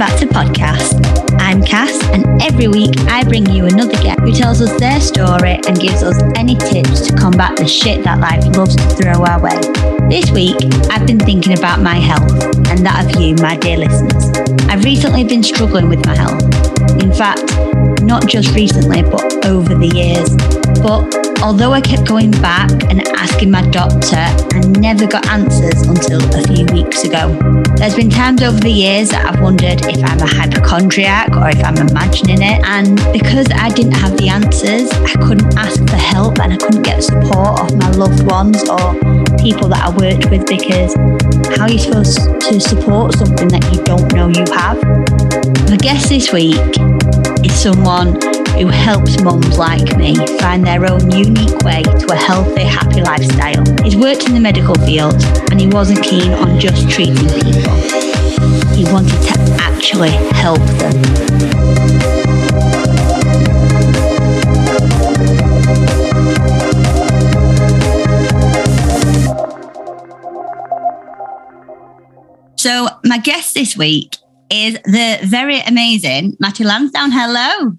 back to Pod Cass. I'm Cass, and every week I bring you another guest who tells us their story and gives us any tips to combat the shit that life loves to throw our way. This week, I've been thinking about my health and that of you, my dear listeners. I've recently been struggling with my health. In fact, not just recently, but over the years. But although I kept going back and asking my doctor, I never got answers until a few weeks ago. There's been times over the years that I've wondered if I'm a hypochondriac or if I'm imagining it. And because I didn't have the answers, I couldn't ask for help and I couldn't get support of my loved ones or people that I worked with because how are you supposed to support something that you don't know you have? My guest this week is someone who helps mums like me find their own unique way to a healthy, happy lifestyle. He's worked in the medical field and he wasn't keen on just treating people. He wanted to actually help them. So, my guest this week is the very amazing Matty Lansdown. Hello.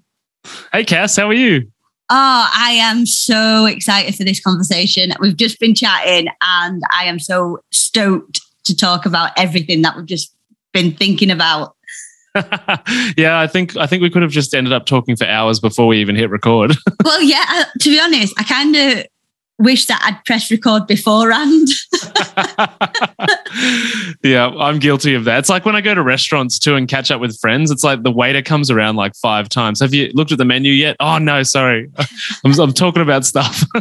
Hey, Cass, how are you? Oh, I am so excited for this conversation. We've just been chatting, and I am so stoked to talk about everything that we've just been thinking about. yeah, I think I think we could have just ended up talking for hours before we even hit record. well, yeah. To be honest, I kind of wish that I'd press record beforehand. yeah, I'm guilty of that. It's like when I go to restaurants too and catch up with friends, it's like the waiter comes around like five times. Have you looked at the menu yet? Oh, no, sorry. I'm, I'm talking about stuff.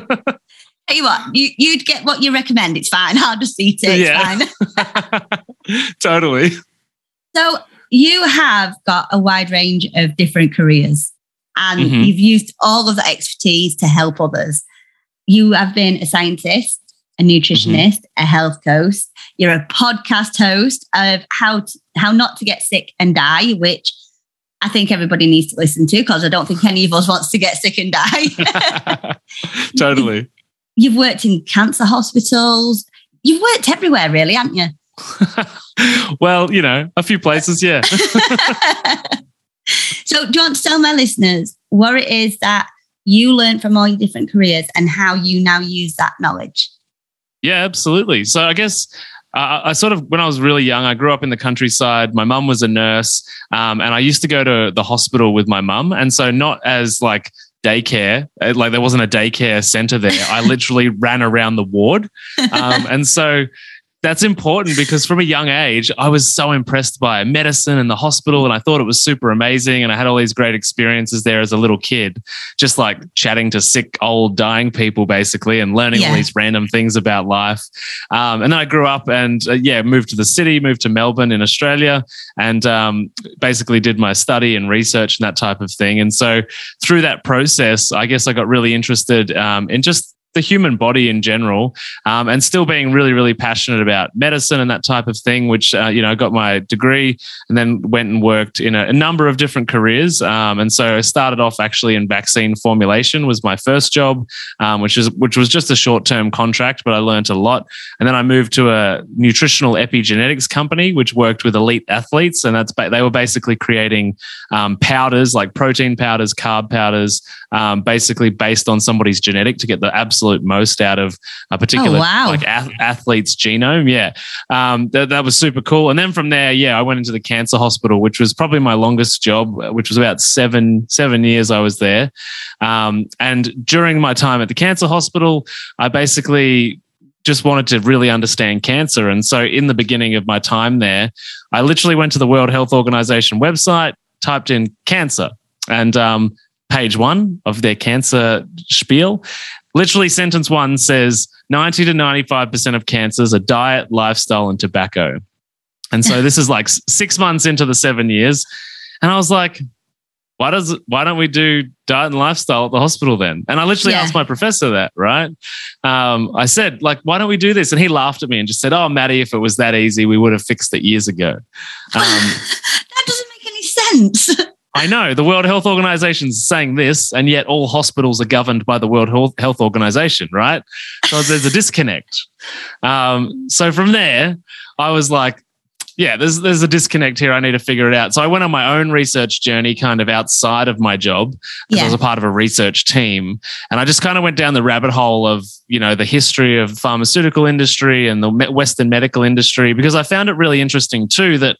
Tell you what, you, you'd get what you recommend. It's fine. I'll just eat it. It's yeah. fine. totally. So you have got a wide range of different careers and mm-hmm. you've used all of the expertise to help others you have been a scientist, a nutritionist, mm-hmm. a health coach. You're a podcast host of how to, how not to get sick and die, which I think everybody needs to listen to because I don't think any of us wants to get sick and die. totally. You've worked in cancer hospitals. You've worked everywhere, really, haven't you? well, you know, a few places, yeah. so, do you want to tell my listeners what it is that you learned from all your different careers and how you now use that knowledge. Yeah, absolutely. So I guess uh, I sort of, when I was really young, I grew up in the countryside. My mum was a nurse, um, and I used to go to the hospital with my mum. And so, not as like daycare, uh, like there wasn't a daycare center there. I literally ran around the ward. Um, and so, that's important because from a young age, I was so impressed by medicine and the hospital, and I thought it was super amazing. And I had all these great experiences there as a little kid, just like chatting to sick, old, dying people, basically, and learning yeah. all these random things about life. Um, and then I grew up and, uh, yeah, moved to the city, moved to Melbourne in Australia, and um, basically did my study and research and that type of thing. And so through that process, I guess I got really interested um, in just the human body in general, um, and still being really, really passionate about medicine and that type of thing. Which uh, you know, I got my degree and then went and worked in a, a number of different careers. Um, and so I started off actually in vaccine formulation was my first job, um, which is which was just a short term contract, but I learned a lot. And then I moved to a nutritional epigenetics company, which worked with elite athletes, and that's they were basically creating um, powders like protein powders, carb powders, um, basically based on somebody's genetic to get the absolute absolute most out of a particular oh, wow. like ath- athlete's genome. Yeah, um, that, that was super cool. And then from there, yeah, I went into the cancer hospital, which was probably my longest job, which was about seven seven years I was there. Um, and during my time at the cancer hospital, I basically just wanted to really understand cancer. And so, in the beginning of my time there, I literally went to the World Health Organization website, typed in cancer, and um, page one of their cancer spiel literally sentence one says 90 to 95% of cancers are diet, lifestyle, and tobacco. And so this is like six months into the seven years. And I was like, why does why don't we do diet and lifestyle at the hospital then? And I literally yeah. asked my professor that, right? Um, I said, like, why don't we do this? And he laughed at me and just said, Oh, Matty, if it was that easy, we would have fixed it years ago. Um, that doesn't make any sense. I know the World Health Organization is saying this, and yet all hospitals are governed by the World Health Organization, right? So there's a disconnect. Um, so from there, I was like, yeah, there's there's a disconnect here. I need to figure it out. So I went on my own research journey, kind of outside of my job, because Yeah. I was a part of a research team, and I just kind of went down the rabbit hole of you know the history of pharmaceutical industry and the Western medical industry, because I found it really interesting too that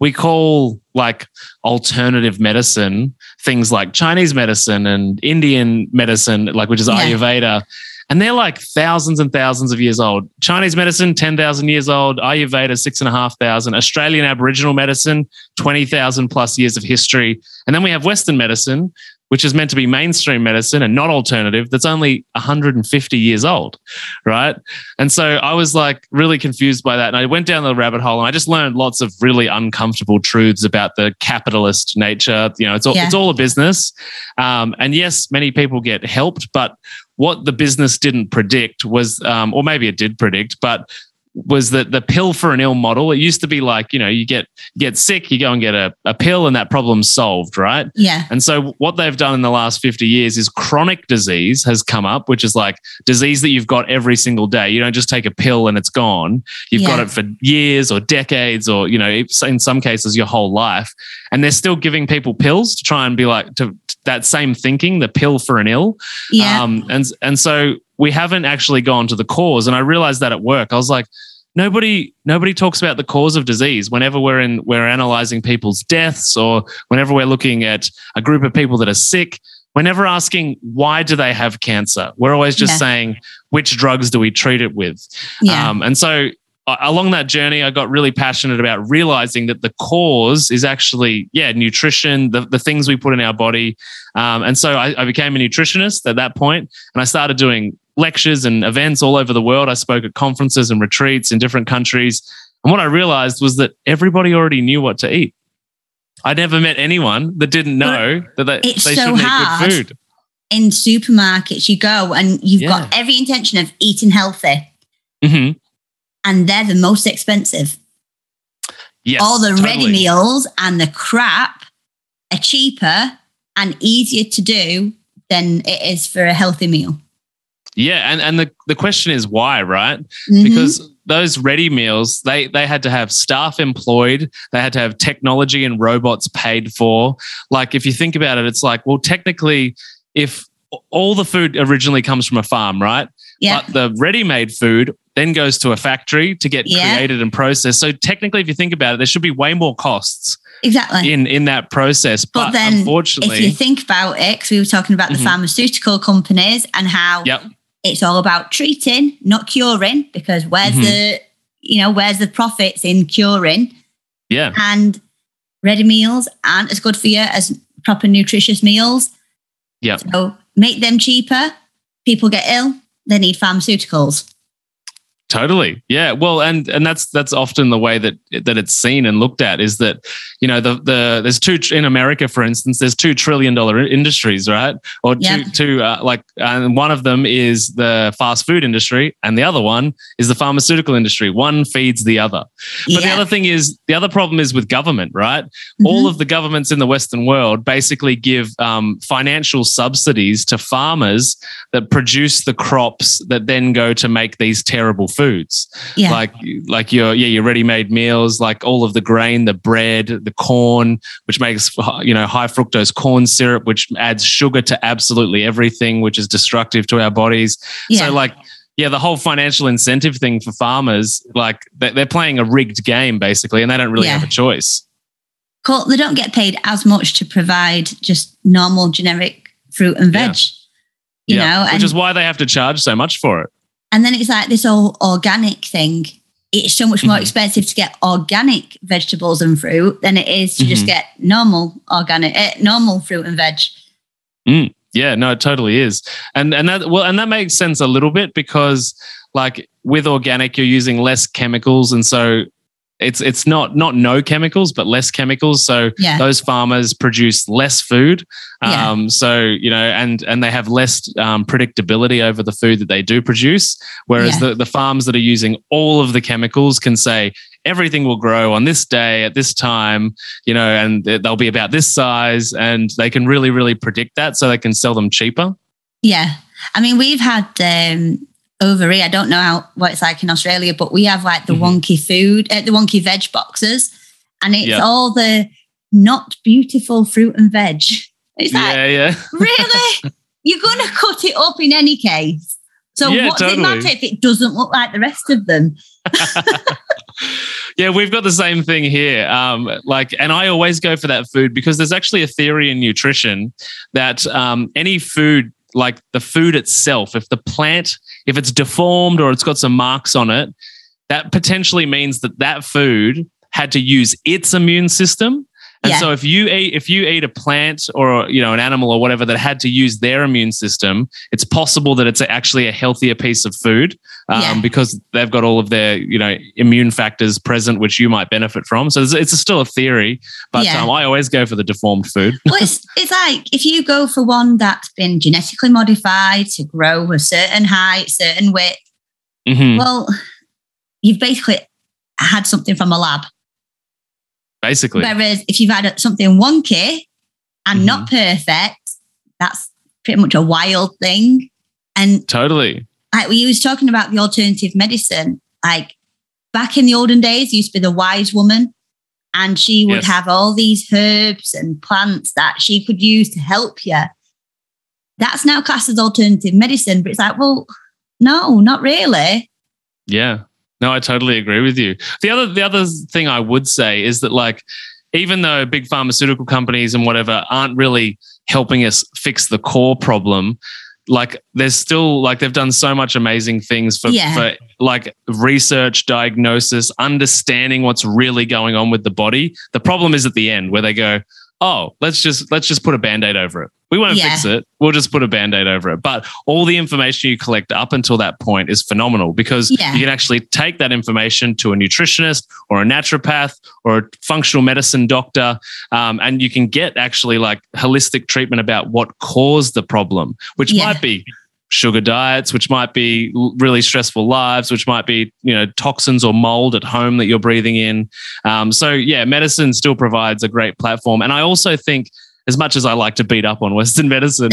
we call like alternative medicine things like Chinese medicine and Indian medicine, like which is Yeah. Ayurveda. And they're like thousands and thousands of years old. Chinese medicine, 10,000 years old. Ayurveda, six and a half thousand. Australian Aboriginal medicine, 20,000 plus years of history. And then we have Western medicine, which is meant to be mainstream medicine and not alternative, that's only 150 years old. Right. And so I was like really confused by that. And I went down the rabbit hole and I just learned lots of really uncomfortable truths about the capitalist nature. You know, it's all, Yeah. it's all a business. Um, and yes, many people get helped, but what the business didn't predict was, um, or maybe it did predict, but was that the pill for an ill model. It used to be like, you know, you get get sick, you go and get a, a pill and that problem's solved, right? Yeah. And so what they've done in the last 50 years is chronic disease has come up, which is like disease that you've got every single day. You don't just take a pill and it's gone. You've got it for years or decades or, you know, in some cases your whole life. And they're still giving people pills to try and be like to that same thinking, the pill for an ill. Yeah. Um, and and so we haven't actually gone to the cause. And I realized that at work. I was like, nobody nobody talks about the cause of disease whenever we're in we're analyzing people's deaths or whenever we're looking at a group of people that are sick. We're never asking why do they have cancer. We're always just Yeah. saying which drugs do we treat it with. yeah. Um, and so uh, along that journey, I got really passionate about realizing that the cause is actually, yeah, nutrition, the, the things we put in our body. Um, and so I, I became a nutritionist at that point, and I started doing lectures and events all over the world. I spoke at conferences and retreats in different countries. And what I realized was that everybody already knew what to eat. I never met anyone that didn't know that they, they so shouldn't eat good food. in supermarkets, you go and you've Yeah. got every intention of eating healthy, hmm and they're the most expensive. Yes, All the ready meals and the crap are cheaper and easier to do than it is for a healthy meal. Yeah, and and the the question is why, right? Mhm. because those ready meals they they had to have staff employed they had to have technology and robots paid for like if you think about it it's like well technically if all the food originally comes from a farm right yeah, but the ready-made food then goes to a factory to get Yeah. created and processed so technically if you think about it there should be way more costs exactly. in in that process but, But then unfortunately if you think about it, because we were talking about the Mhm. pharmaceutical companies and how yep it's all about treating, not curing, because where's Mhm. the you know where's the profits in curing? yeah And ready meals aren't as good for you as proper nutritious meals. Yeah, So make them cheaper. People get ill. They need pharmaceuticals. Totally. Yeah. Well, and and that's that's often the way that that it's seen and looked at is that you know the the there's two in America, for instance, there's two trillion dollar industries, right? Or two two uh, like, and one of them is the fast food industry, and the other one is the pharmaceutical industry. One feeds the other. But the other thing is the other problem is with government, right? Mhm. all of the governments in the Western world basically give um, financial subsidies to farmers that produce the crops that then go to make these terrible foods, yeah. like like your yeah your ready-made meals, like all of the grain, the bread, the corn, which makes you know high fructose corn syrup, which adds sugar to absolutely everything, which is destructive to our bodies. yeah. So like. Yeah, the whole financial incentive thing for farmers, like they- they're playing a rigged game basically, and they don't really Yeah. have a choice. Cool. They don't get paid as much to provide just normal generic fruit and Yeah. veg. You know, which and, is why they have to charge so much for it. And then it's like this whole organic thing. It's so much more Mhm. expensive to get organic vegetables and fruit than it is to just Mhm. get normal organic, eh, normal fruit and veg. Yeah, no, it totally is, and and that well, and that makes sense a little bit because like with organic, you're using less chemicals, and so it's it's not not no chemicals, but less chemicals. So Yeah. those farmers produce less food, Yeah. um, so you know, and and they have less um, predictability over the food that they do produce. Whereas Yeah. the the farms that are using all of the chemicals can say everything will grow on this day at this time, you know, and they'll be about this size, and they can really really predict that, so they can sell them cheaper. Yeah. I mean, we've had um, over here. I don't know how what it's like in Australia, but we have like the Mhm. wonky food, uh, the wonky veg boxes, and it's Yeah. all the not beautiful fruit and veg. It's like, yeah, yeah. really? You're going to cut it up in any case. So Yeah, what's it matter if it doesn't look like the rest of them? yeah, we've got the same thing here. Um, like, and I always go for that food because there's actually a theory in nutrition that um, any food, like the food itself, if the plant, if it's deformed or it's got some marks on it, that potentially means that that food had to use its immune system. And Yeah. so if you eat if you eat a plant or you know an animal or whatever that had to use their immune system, it's possible that it's actually a healthier piece of food um, Yeah. because they've got all of their you know immune factors present which you might benefit from. So it's, it's still a theory, but Yeah. um, I always go for the deformed food. well, it's, it's like if you go for one that's been genetically modified to grow a certain height, certain width, Mhm. well, you've basically had something from a lab. Basically, Whereas if you've had something wonky and mm-hmm. not perfect, that's pretty much a wild thing. And totally. like we was talking about the alternative medicine, like back in the olden days, used to be the wise woman, and she would Yes. have all these herbs and plants that she could use to help you. That's now classed as alternative medicine, but it's like, well, no, not really. Yeah. No, I totally agree with you. The other the other thing I would say is that like even though big pharmaceutical companies and whatever aren't really helping us fix the core problem, like there's still like they've done so much amazing things for, Yeah. for like research, diagnosis, understanding what's really going on with the body. The problem is at the end where they go, oh, let's just let's just put a band-aid over it. We won't Yeah. fix it. We'll just put a band-aid over it. But all the information you collect up until that point is phenomenal because Yeah. you can actually take that information to a nutritionist or a naturopath or a functional medicine doctor, um, and you can get actually like holistic treatment about what caused the problem, which Yeah. might be sugar diets, which might be really stressful lives, which might be you know toxins or mold at home that you're breathing in. Um, so yeah, medicine still provides a great platform, and I also think. As much as I like to beat up on Western medicine,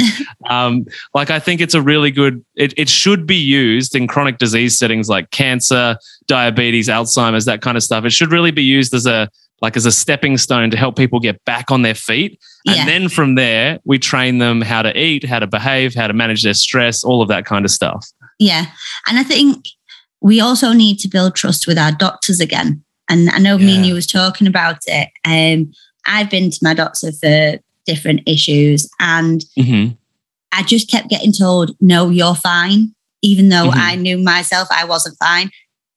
um, like I think it's a really good. It, it should be used in chronic disease settings like cancer, diabetes, Alzheimer's, that kind of stuff. It should really be used as a like as a stepping stone to help people get back on their feet, Yeah. and then from there we train them how to eat, how to behave, how to manage their stress, all of that kind of stuff. Yeah. And I think we also need to build trust with our doctors again. And I know me and you was talking about it. Um, I've been to my doctor for different issues and Mm-hmm. I just kept getting told, no, you're fine, even though Mhm. I knew myself I wasn't fine.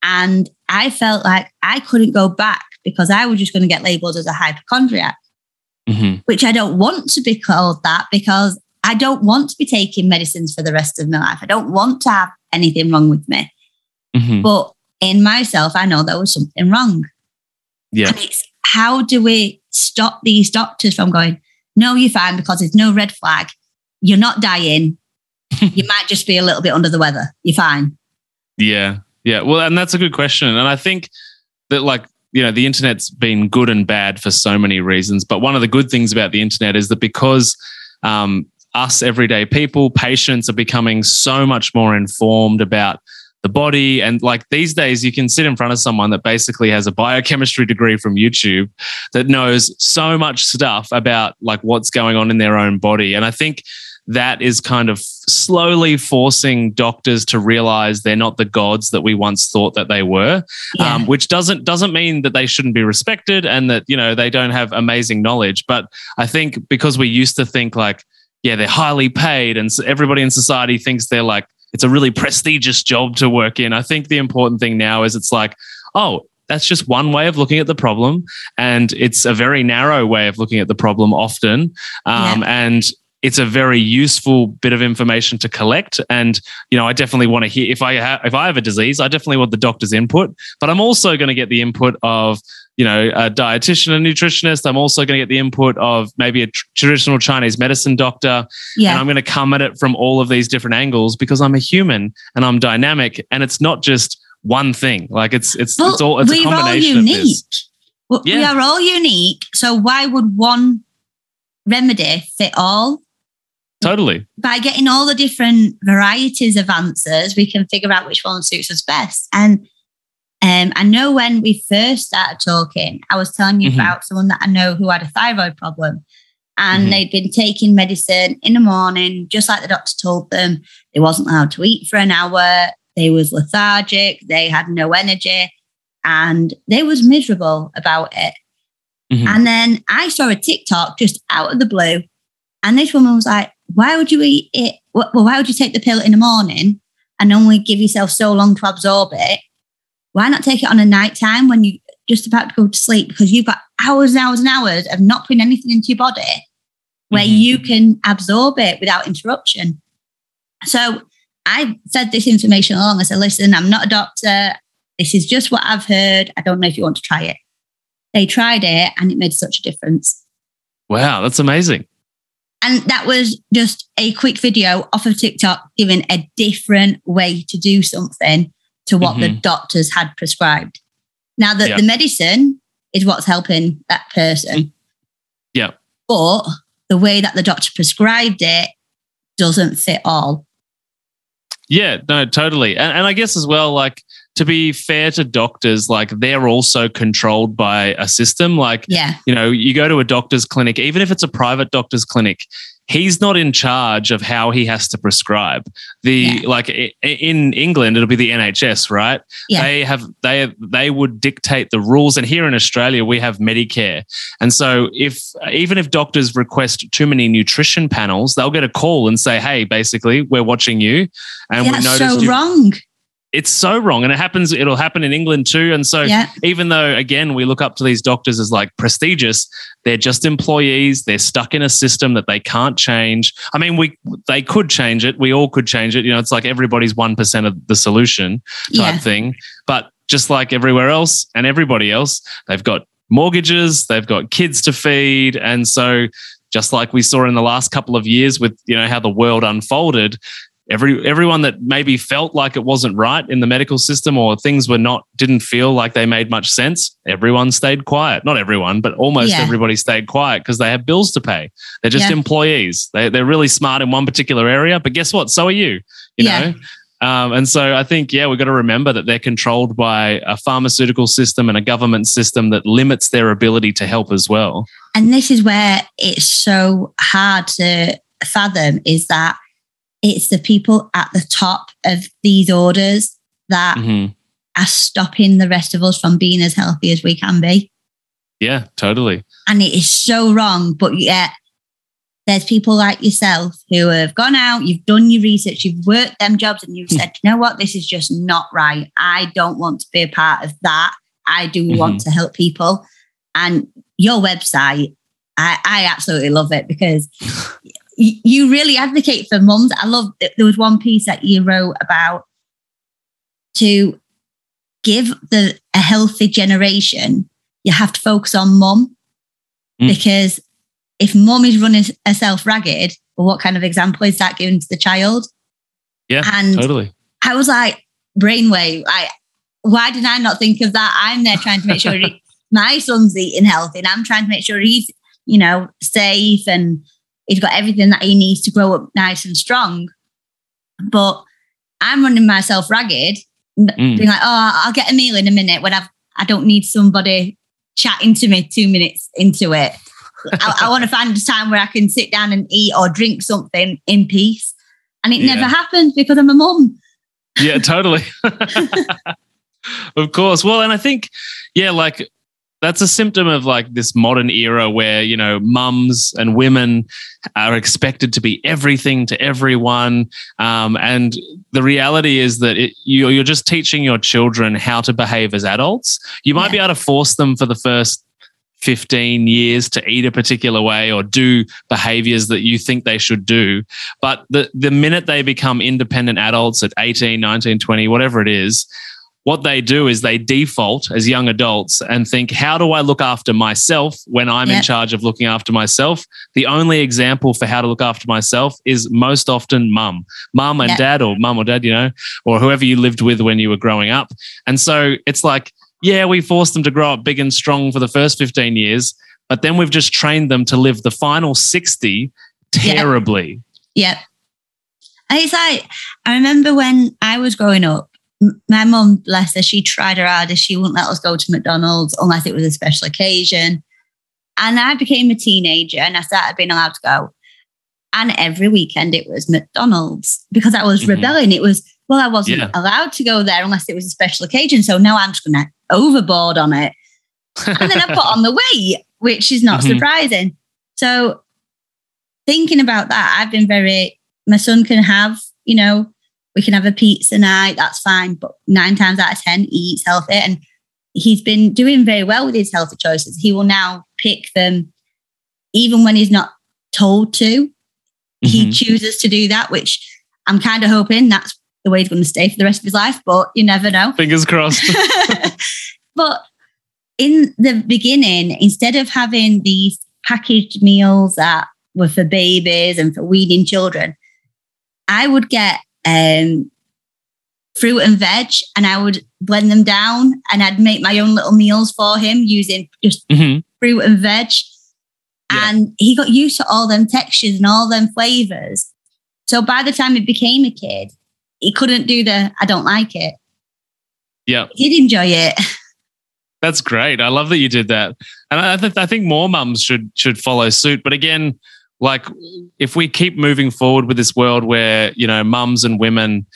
And I felt like I couldn't go back because I was just going to get labeled as a hypochondriac, Mm-hmm. which I don't want to be called that because I don't want to be taking medicines for the rest of my life. I don't want to have anything wrong with me. Mm-hmm. But in myself, I know there was something wrong. Yeah. And it's how do we stop these doctors from going, no, you're fine because there's no red flag. You're not dying. you might just be a little bit under the weather. You're fine. Yeah. Yeah. Well, and that's a good question. And I think that, like, you know, the internet's been good and bad for so many reasons. But one of the good things about the internet is that because um, us everyday people, patients are becoming so much more informed about the body. And like these days, you can sit in front of someone that basically has a biochemistry degree from YouTube that knows so much stuff about like what's going on in their own body. And I think that is kind of slowly forcing doctors to realize they're not the gods that we once thought that they were Yeah. um, which doesn't doesn't mean that they shouldn't be respected and that you know they don't have amazing knowledge but i think because we used to think like yeah they're highly paid and so everybody in society thinks they're like it's a really prestigious job to work in. I think the important thing now is it's like oh that's just one way of looking at the problem. And it's a very narrow way of looking at the problem often. Um, and it's a very useful bit of information to collect and you know i definitely want to hear if i have if i have a disease i definitely want the doctor's input but i'm also going to get the input of you know a dietitian and nutritionist i'm also going to get the input of maybe a tr- traditional chinese medicine doctor Yeah. and i'm going to come at it from all of these different angles because i'm a human and i'm dynamic and it's not just one thing like it's it's But it's all it's a we're all combination of unique. this Well, We are all unique. So why would one remedy fit all? Totally. By getting all the different varieties of answers, we can figure out which one suits us best. And um, I know when we first started talking, I was telling you Mhm. about someone that I know who had a thyroid problem. And Mhm. they'd been taking medicine in the morning, just like the doctor told them. They wasn't allowed to eat for an hour. They was lethargic. They had no energy, and they was miserable about it. Mhm. And then I saw a TikTok just out of the blue, and this woman was like, "Why would you eat it? Well, why would you take the pill in the morning and only give yourself so long to absorb it? Why not take it on a night time when you're just about to go to sleep? Because you've got hours and hours and hours of not putting anything into your body where Mhm. you can absorb it without interruption." So I fed this information along. I said, "Listen, I'm not a doctor. This is just what I've heard. I don't know if you want to try it." They tried it, and it made such a difference. Wow, that's amazing. And that was just a quick video off of TikTok giving a different way to do something to what the Mhm. doctors had prescribed. Now, that Yeah. the medicine is what's helping that person. Yeah. But the way that the doctor prescribed it doesn't fit all. Yeah, no, totally. And, and I guess as well, like to be fair to doctors, like they're also controlled by a system. Like, Yeah. you know, you go to a doctor's clinic, even if it's a private doctor's clinic, he's not in charge of how he has to prescribe. The Yeah. like in England, it'll be the NHS, right? Yeah. They have they they would dictate the rules, and here in Australia we have Medicare, and so if even if doctors request too many nutrition panels, they'll get a call and say, "Hey, basically, we're watching you, and we That's noticed so you- wrong. It's so wrong and it happens it'll happen in england too and so Yeah. even though again we look up to these doctors as like prestigious they're just employees they're stuck in a system that they can't change i mean we they could change it we all could change it you know it's like everybody's 1% of the solution type Yeah. thing but just like everywhere else and everybody else they've got mortgages they've got kids to feed and so just like we saw in the last couple of years with you know how the world unfolded every everyone that maybe felt like it wasn't right in the medical system or things were not didn't feel like they made much sense everyone stayed quiet not everyone but almost Yeah. everybody stayed quiet because they have bills to pay they're just Yeah. employees they, they're really smart in one particular area but guess what so are you you Yeah. know um, and so I think, yeah, we've got to remember that they're controlled by a pharmaceutical system and a government system that limits their ability to help as well. And this is where it's so hard to fathom is that it's the people at the top of these orders that Mhm. are stopping the rest of us from being as healthy as we can be. Yeah, totally. And it is so wrong. But yet, there's people like yourself who have gone out, you've done your research, you've worked them jobs, and you've said, you know what, this is just not right. I don't want to be a part of that. I do want to help people. And your website, I, I absolutely love it because you really advocate for mums. I love there was one piece that you wrote about to give the a healthy generation, you have to focus on mum Mm. because if mum is running herself ragged, well, what kind of example is that giving to the child? Yeah, And totally. I was like, brainwave. I why did I not think of that? I'm there trying to make sure he, my son's eating healthy, and I'm trying to make sure he's, you know, safe and he's got everything that he needs to grow up nice and strong. But I'm running myself ragged, Mm. being like, oh, I'll get a meal in a minute when I've I don't need somebody chatting to me two minutes into it. I, I want to find a time where I can sit down and eat or drink something in peace. And it Yeah. never happens because I'm a mum. yeah, totally. of course. Well, and I think, yeah, like that's a symptom of like this modern era where, you know, mums and women are expected to be everything to everyone. Um, and the reality is that it, you, you're just teaching your children how to behave as adults. You might Yeah. be able to force them for the first 15 years to eat a particular way or do behaviors that you think they should do. But the, the minute they become independent adults at 18, 19, 20, whatever it is, what they do is they default as young adults and think, how do I look after myself when I'm in charge of looking after myself? The only example for how to look after myself is most often mum, mum and Yep. dad, or mum or dad, you know, or whoever you lived with when you were growing up. And so it's like, yeah, we forced them to grow up big and strong for the first 15 years, but then we've just trained them to live the final 60 terribly. Yep. And it's like, I remember when I was growing up, my mum, bless her, she tried her hardest. She wouldn't let us go to McDonald's unless it was a special occasion. And I became a teenager and I started being allowed to go. And every weekend it was McDonald's because I was Mhm. rebelling. It was, well, I wasn't Yeah. allowed to go there unless it was a special occasion. So now I'm just going to overboard on it. and then I put on the weight, which is not Mhm. surprising. So thinking about that, I've been very, my son can have, you know, we can have a pizza night, that's fine. But nine times out of 10, he eats healthy. And he's been doing very well with his healthy choices. He will now pick them even when he's not told to. He Mhm. chooses to do that, which I'm kind of hoping that's the way he's going to stay for the rest of his life, but you never know. Fingers crossed. but in the beginning, instead of having these packaged meals that were for babies and for weaning children, I would get um, fruit and veg and I would blend them down and I'd make my own little meals for him using just Mhm. fruit and veg. Yeah. And he got used to all them textures and all them flavors. So by the time he became a kid, he couldn't do the I don't like it. Yeah. He did enjoy it. That's great. I love that you did that, and I, th- I think more mums should should follow suit. But again, like if we keep moving forward with this world where you know mums and women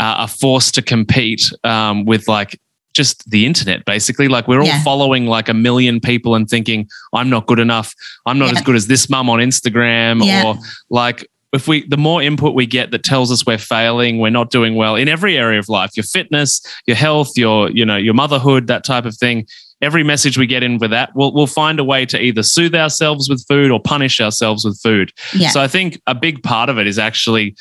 uh, are forced to compete um, with like just the internet, basically, like we're all Yeah. following like a million people and thinking I'm not good enough. I'm not Yeah. as good as this mum on Instagram, Yeah. or like if we the more input we get that tells us we're failing we're not doing well in every area of life your fitness your health your you know your motherhood that type of thing every message we get in with that we'll, we'll find a way to either soothe ourselves with food or punish ourselves with food Yeah. so i think a big part of it is actually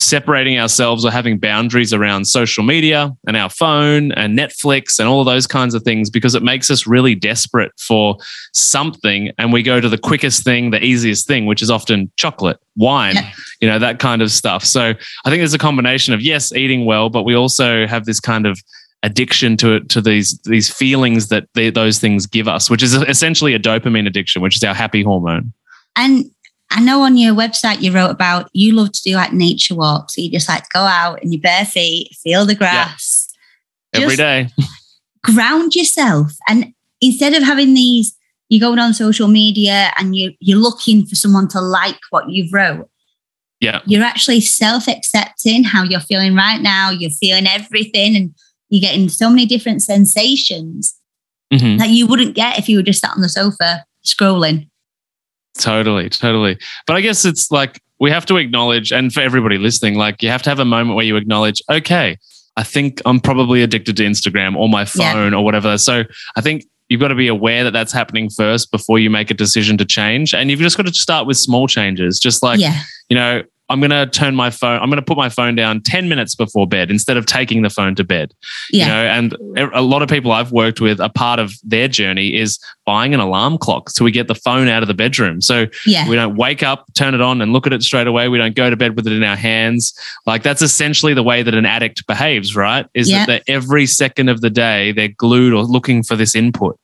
separating ourselves or having boundaries around social media and our phone and Netflix and all of those kinds of things because it makes us really desperate for something and we go to the quickest thing, the easiest thing, which is often chocolate, wine, Yeah. you know, that kind of stuff. So I think there's a combination of yes, eating well, but we also have this kind of addiction to to these these feelings that they, those things give us, which is essentially a dopamine addiction, which is our happy hormone. And I know on your website you wrote about you love to do like nature walks. So you just like to go out in your bare feet, feel the grass, Every Just- day. ground yourself. And instead of having these, you're going on social media and you you're looking for someone to like what you've wrote. Yeah. You're actually self-accepting how you're feeling right now. You're feeling everything and you're getting so many different sensations Mhm. that you wouldn't get if you were just sat on the sofa scrolling. Totally, totally. But I guess it's like we have to acknowledge, and for everybody listening, like you have to have a moment where you acknowledge, okay, I think I'm probably addicted to Instagram or my Yeah. phone or whatever. So I think you've got to be aware that that's happening first before you make a decision to change. And you've just got to start with small changes, just like, yeah. you know, I'm going to turn my phone, I'm going to put my phone down 10 minutes before bed instead of taking the phone to bed. Yeah. You know, and a lot of people I've worked with, a part of their journey is buying an alarm clock so we get the phone out of the bedroom. So yeah. we don't wake up, turn it on, and look at it straight away. We don't go to bed with it in our hands. Like that's essentially the way that an addict behaves, right? Is Yeah. that, every second of the day they're glued or looking for this input,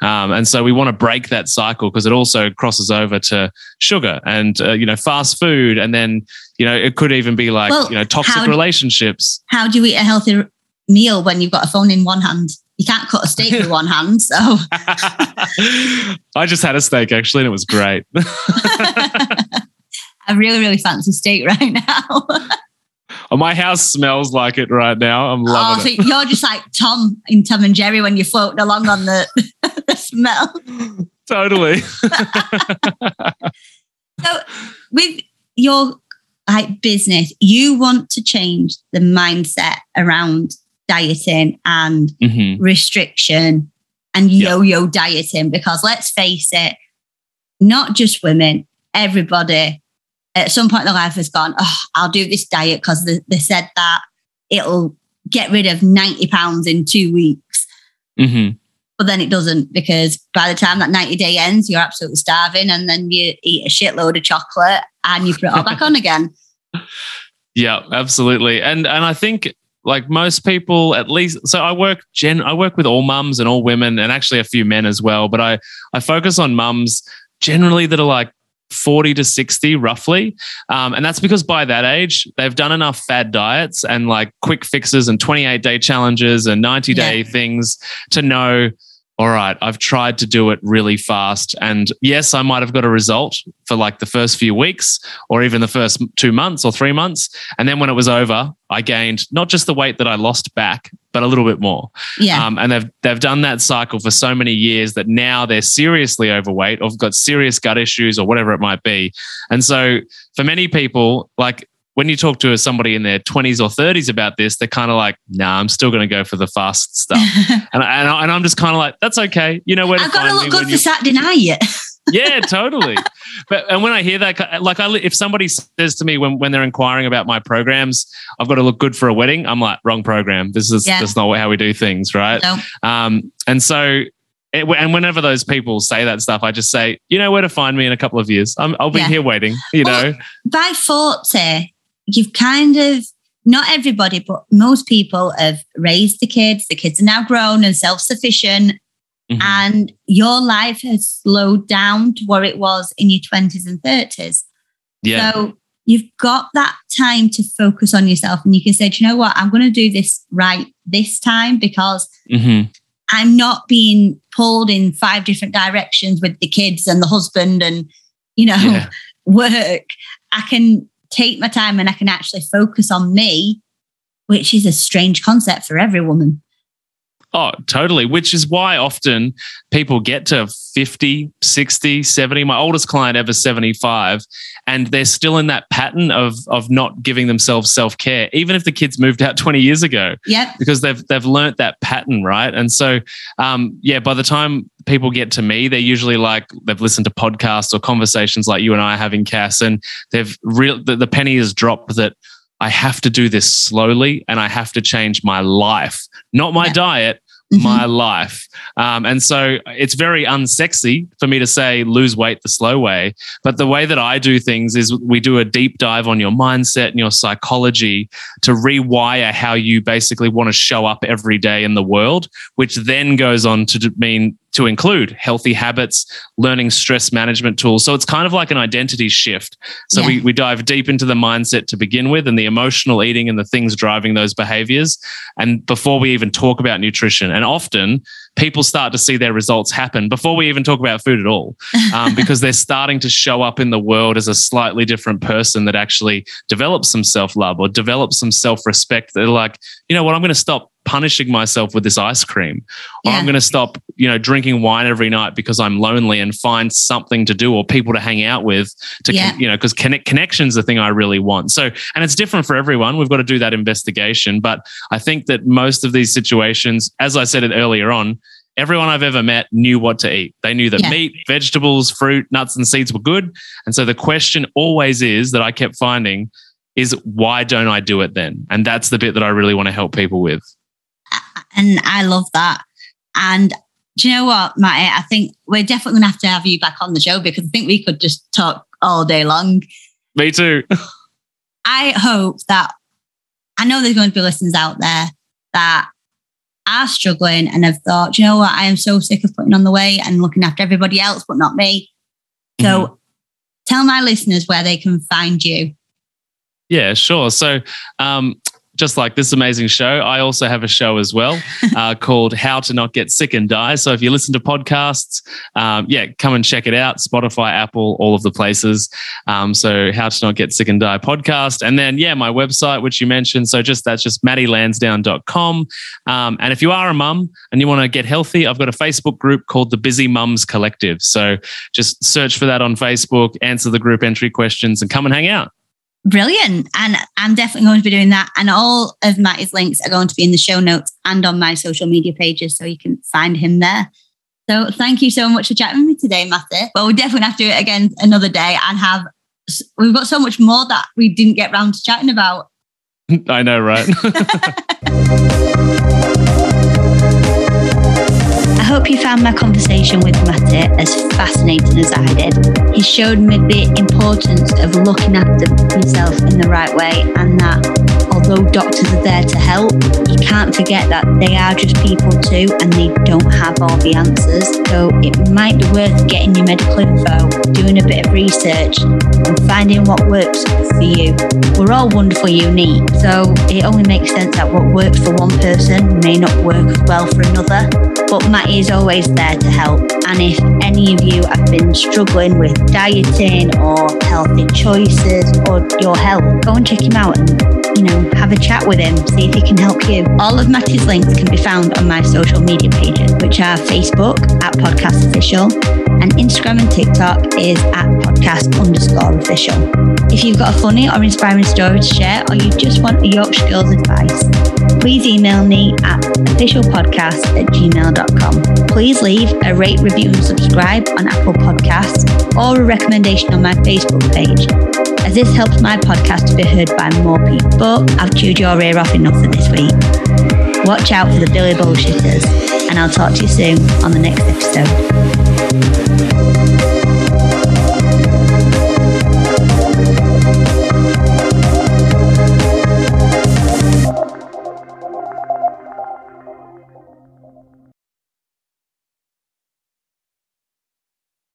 um, and so we want to break that cycle because it also crosses over to sugar and uh, you know fast food, and then you know it could even be like Well, you know toxic how- relationships. how do you eat a healthy meal when you've got a phone in one hand? You can't cut a steak with one hand. So I just had a steak actually, and it was great. I really, really fancy steak right now. Oh, my house smells like it right now. I'm oh, loving so it. you're just like Tom in Tom and Jerry when you're floating along on the, the smell. Totally. So with your like business, you want to change the mindset around dieting and Mhm. restriction and Yeah. yo-yo dieting because let's face it, not just women, everybody at some point in their life has gone, oh, I'll do this diet because they, they said that it'll get rid of 90 pounds in two weeks. Mhm. But then it doesn't because by the time that 90 day ends, you're absolutely starving and then you eat a shitload of chocolate and you put it all back on again. Yeah, absolutely. And and I think like most people at least so I work gen I work with all mums and all women and actually a few men as well, but I I focus on mums generally that are like 40 to 60 roughly. Um, and that's because by that age, they've done enough fad diets and like quick fixes and 28 day challenges and 90 day yeah. things to know all right, I've tried to do it really fast. And yes, I might have got a result for like the first few weeks or even the first two months or three months. And then when it was over, I gained not just the weight that I lost back, but a little bit more. Yeah. Um, and they've they've done that cycle for so many years that now they're seriously overweight or have got serious gut issues or whatever it might be. And so for many people, like when you talk to somebody in their 20s or 30s about this, they're kind of like, nah, I'm still going to go for the fast stuff. and, and, I, am just kind of like, that's okay. You know where I've got to look good for you... Saturday night. yeah, totally. But and when I hear that, like, I, if somebody says to me when, when they're inquiring about my programs, I've got to look good for a wedding. I'm like, wrong program. This is yeah. that's not how we do things, right? No. Um, and so it, and whenever those people say that stuff, I just say, you know where to find me in a couple of years. i will be yeah. here waiting. You well, know, by forty, you've kind of not everybody, but most people have raised the kids. The kids are now grown and self sufficient. Mm-hmm. And your life has slowed down to where it was in your 20s and 30s. Yeah. So you've got that time to focus on yourself and you can say, do you know what, I'm going to do this right this time because mm-hmm. I'm not being pulled in five different directions with the kids and the husband and, you know, yeah. work. I can take my time and I can actually focus on me, which is a strange concept for every woman. Oh, totally. Which is why often people get to 50, 60, 70. My oldest client ever 75, and they're still in that pattern of of not giving themselves self-care, even if the kids moved out 20 years ago. Yeah. Because they've they've learnt that pattern, right? And so um, yeah, by the time people get to me, they're usually like they've listened to podcasts or conversations like you and I are having, Cass, and they've real the, the penny has dropped that I have to do this slowly and I have to change my life, not my yeah. diet. My life. Um, and so it's very unsexy for me to say lose weight the slow way. But the way that I do things is we do a deep dive on your mindset and your psychology to rewire how you basically want to show up every day in the world, which then goes on to mean to include healthy habits, learning stress management tools. So it's kind of like an identity shift. So yeah. we, we dive deep into the mindset to begin with and the emotional eating and the things driving those behaviors. And before we even talk about nutrition, and often people start to see their results happen before we even talk about food at all, um, because they're starting to show up in the world as a slightly different person that actually develops some self love or develops some self respect. They're like, you know what, I'm going to stop punishing myself with this ice cream yeah. i'm going to stop you know drinking wine every night because i'm lonely and find something to do or people to hang out with to yeah. you know because connect connections the thing i really want so and it's different for everyone we've got to do that investigation but i think that most of these situations as i said it earlier on everyone I've ever met knew what to eat. They knew that yeah. meat, vegetables, fruit, nuts, and seeds were good. And so the question always is that I kept finding is why don't I do it then? And that's the bit that I really want to help people with and I love that. And do you know what, Matty? I think we're definitely going to have to have you back on the show because I think we could just talk all day long. Me too. I hope that I know there's going to be listeners out there that are struggling and have thought, you know what, I am so sick of putting on the weight and looking after everybody else, but not me. So mm-hmm. tell my listeners where they can find you. Yeah, sure. So um, just like this amazing show, I also have a show as well uh, called How to Not Get Sick and Die. So if you listen to podcasts, um, yeah, come and check it out. Spotify, Apple, all of the places. Um, so How to Not Get Sick and Die podcast. And then, yeah, my website, which you mentioned. So just that's just mattylansdown.com. Um, and if you are a mum and you want to get healthy, I've got a Facebook group called the Busy Mums Collective. So just search for that on Facebook, answer the group entry questions, and come and hang out. Brilliant. And I'm definitely going to be doing that. And all of Matty's links are going to be in the show notes and on my social media pages. So you can find him there. So thank you so much for chatting with me today, Matty. But we definitely have to do it again another day and have, we've got so much more that we didn't get round to chatting about. I know, right? hope you found my conversation with Matty as fascinating as I did. He showed me the importance of looking after yourself in the right way and that although doctors are there to help, you can't forget that they are just people too and they don't have all the answers. So it might be worth getting your medical info, doing a bit of research, and finding what works for you. We're all wonderfully unique, so it only makes sense that what works for one person may not work well for another. But Matty is always there to help. And if any of you have been struggling with dieting or healthy choices or your health, go and check him out and you know, have a chat with him, see if he can help you. All of Matty's links can be found on my social media pages, which are Facebook at Pod Cass Official and Instagram and TikTok is at podcass underscore official. If you've got a funny or inspiring story to share or you just want a Yorkshire Girls advice, please email me at officialpodcass at gmail.com. Please leave a rate, review, and subscribe on Apple Podcasts or a recommendation on my Facebook page as this helps my podcast to be heard by more people. But I've chewed your ear off enough for this week. Watch out for the Billy Bullshitters, and I'll talk to you soon on the next episode.